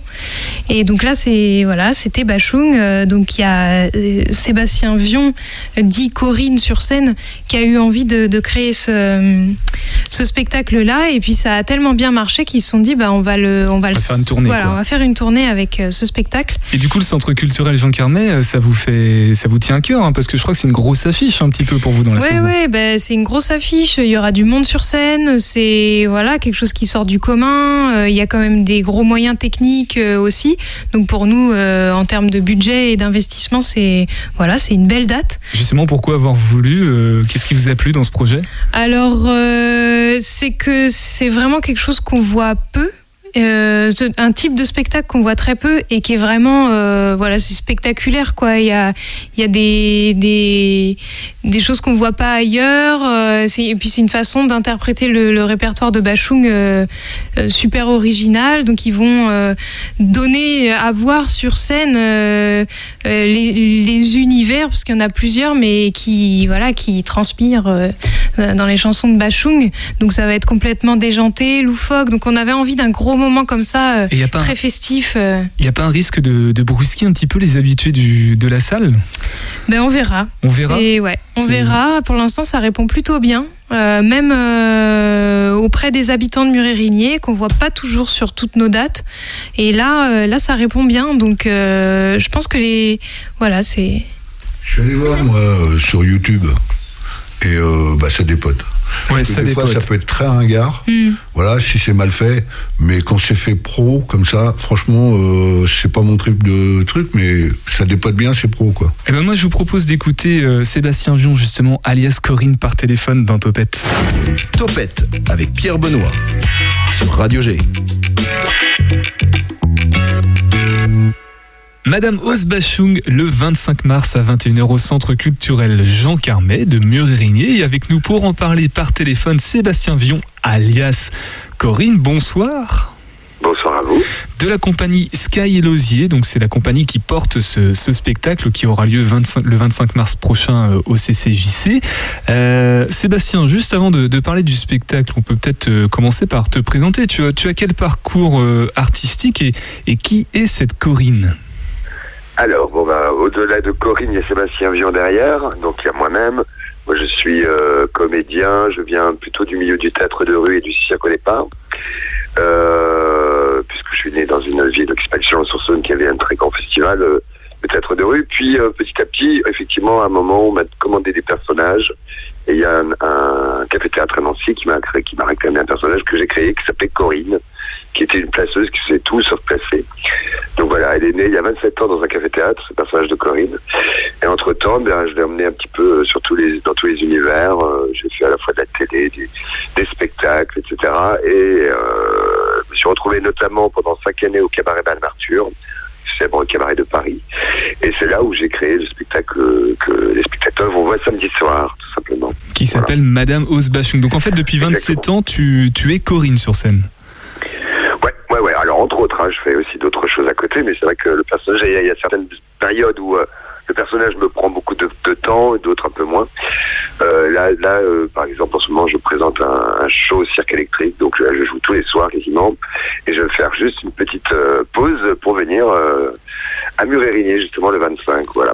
Donc là, c'est voilà, c'était Bachung. Euh, donc il y a euh, Sébastien Vion, euh, dit Corinne sur scène, qui a eu envie de, de créer ce, ce spectacle-là. Et puis ça a tellement bien marché qu'ils se sont dit, bah on va le, on va, le, faire une tournée, voilà, quoi. on va faire une tournée avec ce spectacle. Et du coup, le centre culturel Jean Carmet, ça vous fait, ça vous tient à cœur, hein, parce que je crois que c'est une grosse affiche un petit peu pour vous dans la Ouais, saison. ouais, bah, c'est une grosse affiche. Il y aura du monde sur scène. C'est voilà quelque chose qui sort du commun. Il y a quand même des gros moyens techniques aussi. Donc pour nous, euh, en termes de budget et d'investissement, c'est voilà, c'est une belle date. Justement, pourquoi avoir voulu euh, Qu'est-ce qui vous a plu dans ce projet? Alors, euh, c'est que c'est vraiment quelque chose qu'on voit peu. Euh, un type de spectacle qu'on voit très peu et qui est vraiment euh, voilà c'est spectaculaire quoi il y a il y a des des, des choses qu'on voit pas ailleurs euh, et puis c'est une façon d'interpréter le, répertoire de Bachung euh, super original donc ils vont donner à voir sur scène les, univers parce qu'il y en a plusieurs mais qui voilà qui transpirent dans les chansons de Bachung. Donc ça va être complètement déjanté, loufoque. Donc on avait envie d'un gros moment comme ça, euh, Et il n'y a, pas un- très festif. euh. y a pas un risque de, de brusquer un petit peu les habitués du, de la salle? Ben on verra. On verra. Ouais, on verra. Pour l'instant, ça répond plutôt bien. Euh, même euh, auprès des habitants de Muret-Rigné, qu'on voit pas toujours sur toutes nos dates. Et là, euh, là, ça répond bien. Donc, euh, je pense que les, voilà, c'est. Je suis allé voir, moi, euh, sur YouTube. Et euh, bah, ça dépote. Ouais, ça des fois, ça peut être très ringard. Hmm. Voilà, si c'est mal fait. Mais quand c'est fait pro, comme ça, franchement, euh, c'est pas mon trip de truc, mais ça dépote bien, c'est pro, quoi. Eh ben moi, je vous propose d'écouter euh, Sébastien Vion, justement, alias Corinne par téléphone dans Topette. Topette avec Pierre Benoît sur Radio G. Madame Osbachung, le 25 mars à 21h au Centre culturel Jean Carmet de Murérigné. Et avec nous pour en parler par téléphone, Sébastien Vion, alias Corinne. Bonsoir. Bonsoir à vous. De la compagnie Sky et Losier, donc c'est la compagnie qui porte ce, ce spectacle qui aura lieu 25 le 25 mars prochain euh, au CCJC. Euh, Sébastien, juste avant de, de parler du spectacle, on peut peut-être euh, commencer par te présenter. Tu as, tu as quel parcours artistique et, et qui est cette Corinne? Alors, bon, bah, au-delà de Corinne, il y a Sébastien Vion derrière, donc il y a moi-même. Moi, je suis euh, comédien, je viens plutôt du milieu du théâtre de rue et du cirque au départ. Euh, puisque je suis né dans une ville qui s'appelle Chalon-sur-Saône, qui avait un très grand festival, euh, le théâtre de rue. Puis, euh, petit à petit, effectivement, à un moment, on m'a commandé des personnages. Et il y a un, un café-théâtre à Nancy qui m'a créé, qui m'a réclamé un personnage que j'ai créé, qui s'appelait Corinne, qui était une placeuse qui faisait tout sauf placer. Donc voilà, elle est née il y a 27 ans dans un café-théâtre, ce personnage de Corinne. Et entre-temps, ben, je l'ai emmené un petit peu sur tous les, dans tous les univers. Euh, j'ai fait à la fois de la télé, des, des spectacles, etc. Et euh, je me suis retrouvé notamment pendant cinq années au cabaret Balmarture, célèbre cabaret de Paris. Et c'est là où j'ai créé le spectacle que, les spectateurs vont voir samedi soir, tout simplement. qui s'appelle Madame Osbachung. Donc en fait, depuis 27 ans, tu, tu es Corinne sur scène. Ouais, ouais. Alors entre autres, hein, je fais aussi d'autres choses à côté, mais c'est vrai que le personnage, il y, a- certaines périodes où euh, le personnage me prend beaucoup de, temps, et d'autres un peu moins. Euh, là, là, euh, par exemple, en ce moment, je présente un, show au cirque électrique, donc là, je joue tous les soirs quasiment, et je vais faire juste une petite pause pour venir à Murérigné, justement le 25, voilà.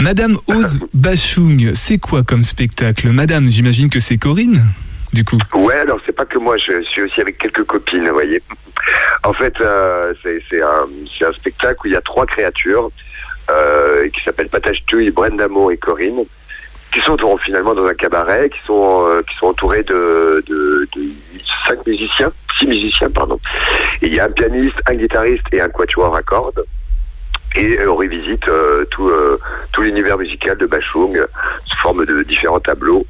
Madame Osbachung, c'est quoi comme spectacle? Madame, j'imagine que c'est Corinne, du. Ouais, alors c'est pas que moi, je suis aussi avec quelques copines, vous voyez. En fait, euh, c'est un, un spectacle où il y a trois créatures euh, qui s'appellent Patache Touille, Brendamo et Corinne, qui sont en- finalement dans un cabaret, qui sont euh, qui sont entourés de, de, cinq musiciens, six musiciens, pardon. Il y a un pianiste, un guitariste et un quatuor à cordes. Et euh, on revisite euh, tout, euh, tout l'univers musical de Bachung euh, sous forme de différents tableaux.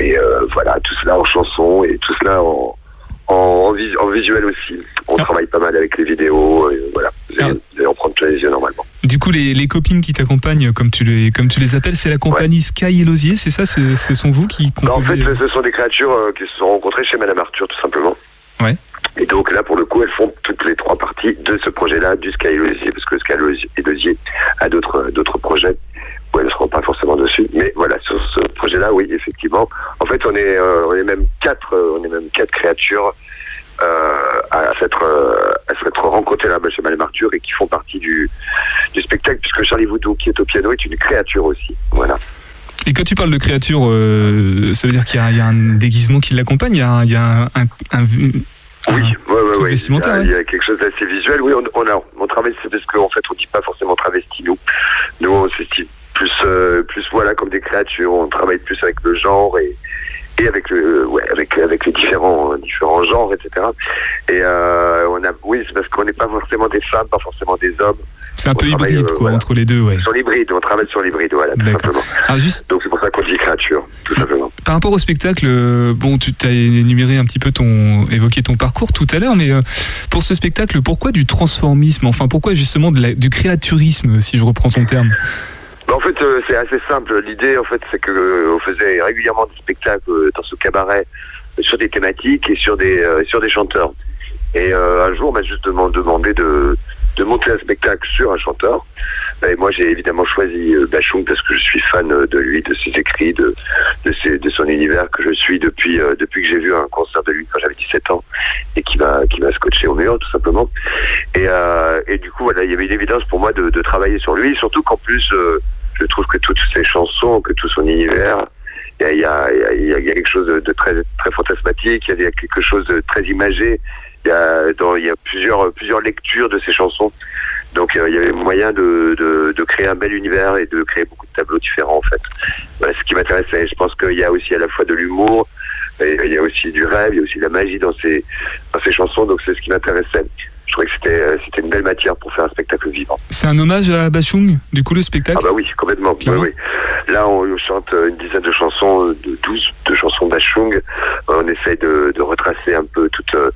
Et voilà, tout cela en chanson et tout cela en, en, en vis- en visuel aussi. On Ah. travaille pas mal avec les vidéos. Et voilà, vous allez, Ah. vous allez en prendre les yeux normalement. Du coup, les, les copines qui t'accompagnent, comme tu les, comme tu les appelles, c'est la compagnie Sky et Losier, c'est ça? Ce sont vous qui Non, en fait, composez ce sont des créatures qui se sont rencontrées chez Madame Arthur, tout simplement. Ouais. Et donc là, pour le coup, elles font toutes les trois parties de ce projet-là, du Sky Losier, parce que Sky Losier a d'autres d'autres projets où elles ne seront pas forcément dessus. Mais voilà, sur ce projet-là, oui, effectivement. En fait, on est euh, on est même quatre euh, on est même quatre créatures euh, à s'être euh, rencontrées là-bas chez Madame Arthur et qui font partie du du spectacle, puisque Charlie Voudou, qui est au piano, est une créature aussi. Voilà. Et quand tu parles de créature, euh, ça veut dire qu'il y, a- un déguisement qui l'accompagne, il y a, un- Oui, ouais, ouais, ouais. Il y a- quelque chose d'assez visuel. Oui, on, on a, on travaille, c'est parce qu'en fait, on dit pas forcément travesti, festi- plus, euh, plus voilà, comme des créatures. On travaille plus avec le genre et, et avec le, ouais, avec avec les différents différents genres, etc. Et euh, on a, oui, c'est parce qu'on n'est pas forcément des femmes, pas forcément des hommes. C'est un On peu hybride, euh, quoi, voilà. entre les deux, ouais. Sur l'hybride, on travaille sur l'hybride, voilà, tout simplement. Alors juste Donc c'est pour ça qu'on dit créature, tout simplement. par rapport au spectacle, euh, bon, tu t'as énuméré un petit peu ton, évoqué ton parcours tout à l'heure, mais euh, pour ce spectacle, pourquoi du transformisme? Enfin, pourquoi justement de la- du créaturisme, si je reprends ton terme? Bah, en fait, c'est assez simple. L'idée, en fait, c'est que on faisait régulièrement des spectacles dans ce cabaret sur des thématiques et sur des sur des chanteurs. Et euh, un jour, on m'a justement demandé de de monter un spectacle sur un chanteur. Et moi, j'ai évidemment choisi euh, Bachung parce que je suis fan euh, de lui, de ses écrits, de de, son univers que je suis depuis euh, depuis que j'ai vu un concert de lui quand j'avais 17 ans et qui m'a qui m'a scotché au mur tout simplement. Et et du coup, voilà, il y avait une évidence pour moi de, travailler sur lui, surtout qu'en plus je trouve que toutes ses chansons, que tout son univers, il y a, y, y, a, quelque chose de, de très, très fantasmatique, il y a quelque chose de très imagé, il y a, dans, il y a plusieurs, plusieurs lectures de ses chansons. Donc euh, il y avait moyen de, de, de créer un bel univers et de créer beaucoup de tableaux différents en fait. Voilà, ce qui m'intéressait. Je pense qu'il y a aussi à la fois de l'humour, il y a aussi du rêve, il y a aussi de la magie dans ces, dans ces chansons, donc c'est ce qui m'intéressait. Je trouvais que c'était, euh, c'était une belle matière pour faire un spectacle vivant. C'est un hommage à Bachung, du coup, le spectacle Ah bah oui, complètement. Oui. Là, on chante une dizaine de chansons, de 12 de chansons d'Achung. On essaye de, de retracer un peu toute euh,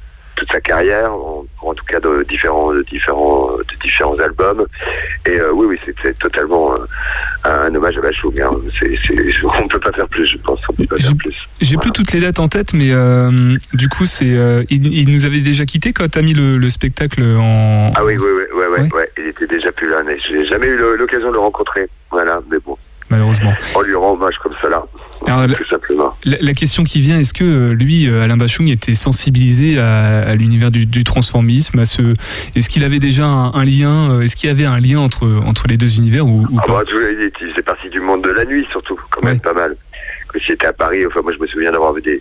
toute sa carrière, en, en tout cas de différents de différents de différents albums. Et euh, oui, oui, c'est totalement euh, un hommage à Bachung. Hein. (laughs) On peut pas faire plus, je pense. On peut pas faire plus. J'ai plus toutes les dates en tête, mais euh, du coup, c'est il, il nous avait déjà quitté quand t'as mis le, le spectacle en. Ah oui, oui, oui, ouais, ouais, ouais. Il était déjà plus là, mais j'ai jamais eu l'occasion de le rencontrer. Voilà, mais bon, Malheureusement. on lui rend hommage comme cela, Alors, tout simplement. la- la question qui vient, est-ce que euh, lui, euh, Alain Bachung, était sensibilisé à, à l'univers du, du transformisme à ce, Est-ce qu'il avait déjà un, un lien euh, Est-ce qu'il y avait un lien entre, entre les deux univers ou, ou Ah pas bah, il faisait partie du monde de la nuit, surtout, quand même, Ouais. pas mal. Que s'il était à Paris, enfin, moi, je me souviens d'avoir vu des,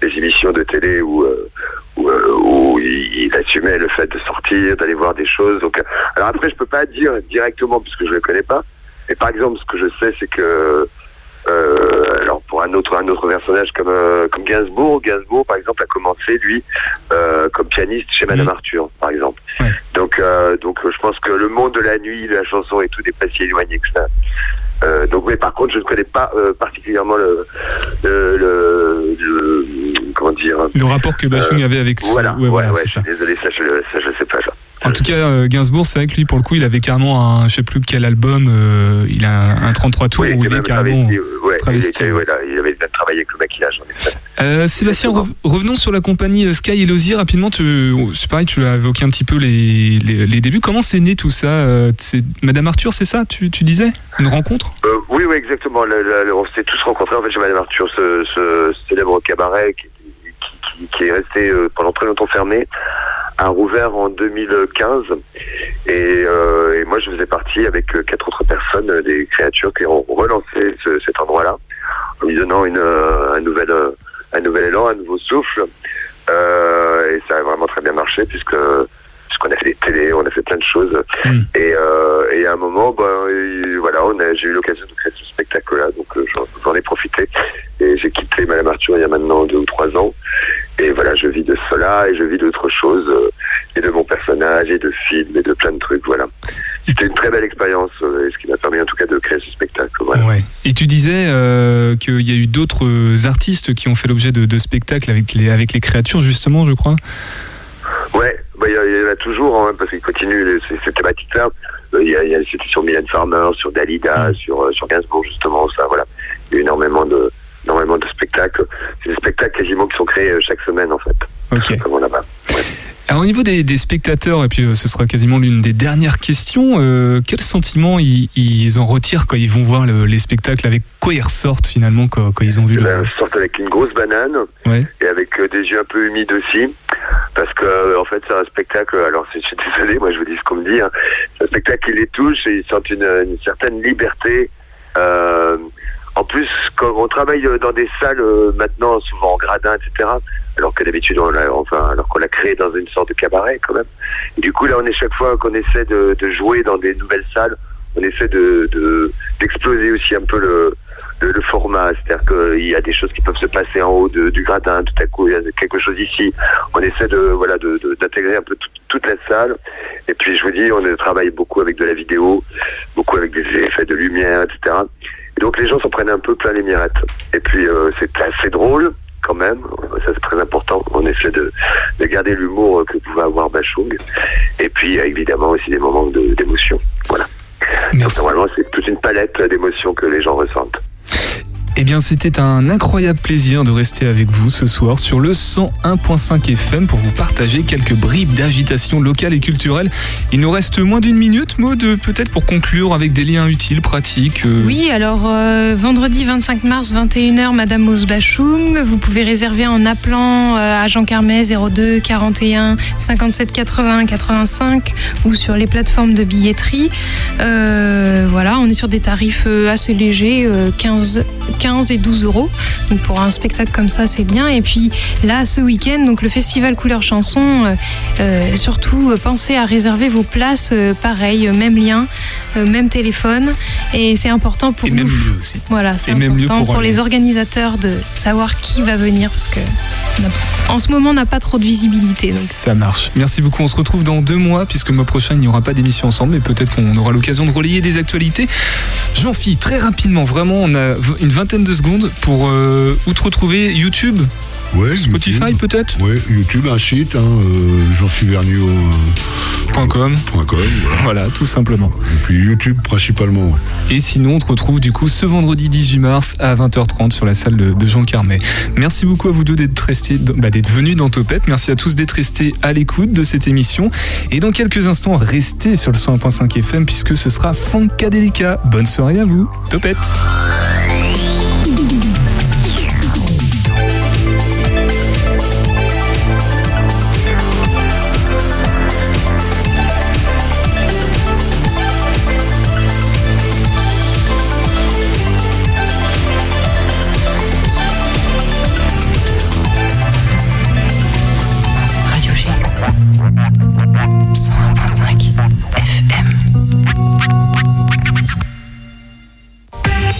des émissions de télé où, euh, où, euh, où il, il assumait le fait de sortir, d'aller voir des choses. Donc, alors après, je peux pas dire directement, puisque je le connais pas. Mais par exemple, ce que je sais, c'est que, euh, alors pour un autre, un autre personnage comme, euh, comme Gainsbourg, Gainsbourg, par exemple, a commencé, lui, euh, comme pianiste chez Madame Mhm. Arthur, par exemple. Donc, donc je pense que le monde de la nuit, de la chanson et tout n'est pas si éloigné que ça. Donc, mais par contre, je ne connais pas particulièrement le, le, le, le- comment dire. le rapport que Bachung avait avec. Voilà, ouais, ouais, ça. désolé, ça je, ça je sais pas ça. En tout cas, euh, Gainsbourg, c'est vrai que lui, pour le coup, il avait carrément un, je sais plus quel album, euh, il a un, un 33 tours Oui, où il est carrément. travesti, ouais, il, était, ouais. voilà, il avait même travaillé avec le maquillage en effet. Euh, Sébastien, rev- revenons sur la compagnie euh, Sky et Lozier rapidement. Tu, c'est pareil, tu l'as évoqué un petit peu les, les, les débuts. Comment c'est né tout ça c'est Madame Arthur, c'est ça tu, tu disais? Une rencontre? Euh, oui, oui, exactement. Le- le- le- on s'est tous rencontrés en fait chez Madame Arthur, ce, ce célèbre cabaret qui, qui, est resté euh, pendant très longtemps fermé, a rouvert en 2015. Et, euh, et moi, je faisais partie avec euh, quatre autres personnes, euh, des créatures qui ont relancé ce- cet endroit-là, en lui donnant une, un nouvel, un nouvel élan, un nouveau souffle. Euh, et ça a vraiment très bien marché puisque puisqu'on a fait des télés, on a fait plein de choses. Mm. Et, euh, et à un moment, ben, et voilà, on a, j'ai eu l'occasion de créer ce spectacle-là, donc euh, j'en, j'en ai profité. Et j'ai quitté Madame Arthur il y a maintenant deux ou trois ans. Et voilà, je vis de cela et je vis d'autres choses, euh, et de mon personnage, et de films, et de plein de trucs, voilà. C'était une très belle expérience, et ce qui m'a permis en tout cas de créer ce spectacle, voilà. Ouais. Et tu disais euh, qu'il y a eu d'autres artistes qui ont fait l'objet de, de spectacles avec les, avec les créatures, justement, je crois? Ouais, toujours, hein, parce qu'il continue ces, ces thématiques-là. Euh, il y a- il y a- C'était sur Mylène Farmer, sur Dalida, sur, euh, sur Gainsbourg, justement, ça, voilà. Il y a énormément de, énormément de spectacles. C'est des spectacles quasiment qui sont créés euh, chaque semaine, en fait. Ok. Comme là-bas. Ouais. Alors au niveau des, des spectateurs, et puis euh, ce sera quasiment l'une des dernières questions, euh, quel sentiment ils, ils en retirent quand ils vont voir le- les spectacles? Avec quoi ils ressortent finalement quand, quand ils ont vu Eh le... ben, sortent avec une grosse banane Ouais. et avec euh, des yeux un peu humides aussi. Parce que, euh, en fait, c'est un spectacle. Alors, je suis désolé, moi, je vous dis ce qu'on me dit. hein. C'est un spectacle qui les touche et ils sentent une, une certaine liberté. En plus, quand on travaille euh, dans des salles euh, maintenant, souvent en gradin, etc., alors que d'habitude, on l'a, enfin, alors qu'on l'a créé dans une sorte de cabaret quand même. Du coup, là, on est chaque fois qu'on essaie de, de jouer dans des nouvelles salles, on essaie de de- d'exploser aussi un peu le le, format, c'est-à-dire qu'il y a des choses qui peuvent se passer en haut du gratin, tout à coup il y a quelque chose ici. On essaie de voilà d'intégrer un peu tout- toute la salle. Et puis je vous dis, on travaille beaucoup avec de la vidéo, beaucoup avec des effets de lumière, etc. Et donc les gens s'en prennent un peu plein les mirettes. Et puis euh, c'est assez drôle quand même, ça c'est très important. On essaie de, de garder l'humour que pouvait avoir Bachung. Et puis a évidemment aussi des moments de- d'émotion. Voilà. Donc normalement c'est toute une palette d'émotions que les gens ressentent. Eh bien, c'était un incroyable plaisir de rester avec vous ce soir sur le 101.5 FM pour vous partager quelques bribes d'agitation locale et culturelle. Il nous reste moins d'une minute, Maud, peut-être pour conclure avec des liens utiles, pratiques. euh, Oui, alors euh, vendredi 25 mars, 21h, Madame Osbachung. Vous pouvez réserver en appelant à Jean Carmet 02 41 57 80 85 ou sur les plateformes de billetterie. Euh, voilà, on est sur des tarifs assez légers, euh, 15, 15 et 12 euros. Donc pour un spectacle comme ça, c'est bien. Et puis là, ce week-end, donc le festival Couleur Chanson, euh, euh, surtout euh, pensez à réserver vos places, euh, pareil, même lien, euh, même téléphone. Et c'est important pour Et nous. même lieu aussi. Voilà, c'est même lieu pour les organisateurs de savoir qui va venir parce que en ce moment on n'a pas trop de visibilité. donc. Ça marche. Merci beaucoup. On se retrouve dans deux mois, puisque le mois prochain, il n'y aura pas d'émission ensemble, mais peut-être qu'on aura l'occasion de relayer des actualités. jean philippe très rapidement, vraiment, on a une vingtaine de secondes pour euh, où te retrouver YouTube? Ouais, Spotify peut-être? Ouais, YouTube, un site, hein, euh, jeanphilvergniaud.com. voilà. Voilà, tout simplement. Et puis YouTube principalement. Et sinon, on te retrouve du coup ce vendredi 18 mars à 20h30 sur la salle de, de Jean Carmet. Merci beaucoup à vous deux d'être restés, bah, d'être venus dans Topette. Merci à tous d'être restés à l'écoute de cette émission. Et dans quelques instants, restez sur le 101.5 FM puisque ce sera Funkadelica. Bonne soirée à vous. Topette.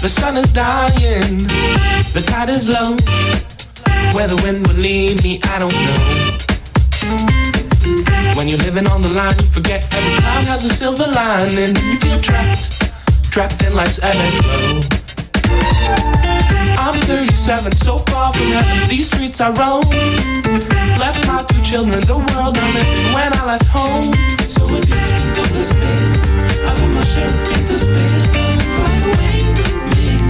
The sun is dying, the tide is low. Where the wind will lead me, I don't know. When you're living on the line, you forget every cloud has a silver lining. You feel trapped, trapped in life's ebb and flow. I'm 37, so far from heaven. These streets I roam. Left my two children, the world I'm in when I left home. So if you're looking for the spin, I got my share of spin. Come and fly away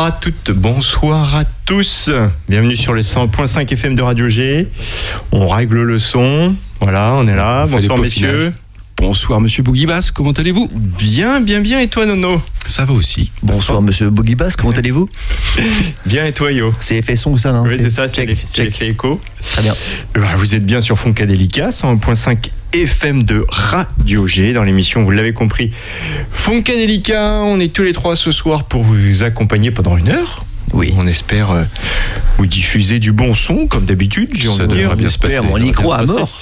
Bonsoir à toutes, bonsoir à tous. Bienvenue sur les 100.5 FM de Radio G. On règle le son. Voilà, on est là. On bonsoir messieurs. Bonsoir Monsieur Boogie Bass, comment allez-vous? Bien, bien, bien. Et toi Nono? Ça va aussi. Bonsoir Monsieur Boogie Bass, comment allez-vous? Bien et toi Yo? C'est effet son ou ça, non Oui, c'est ça, c'est l'effet écho. Très bien. Euh, Vous êtes bien sur Funkadelica, 101.5 FM de Radio G dans l'émission, vous l'avez compris. Funkadelica, on est tous les trois ce soir pour vous accompagner pendant une heure. Oui. On espère euh, vous diffuser du bon son, comme d'habitude. j'ai Ça envie de devrait dire. bien se passer. on y croit à mort.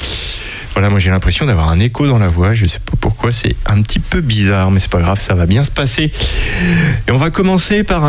Voilà, moi j'ai l'impression d'avoir un écho dans la voix. Je sais pas pourquoi, c'est un petit peu bizarre, mais c'est pas grave, ça va bien se passer. Et on va commencer par un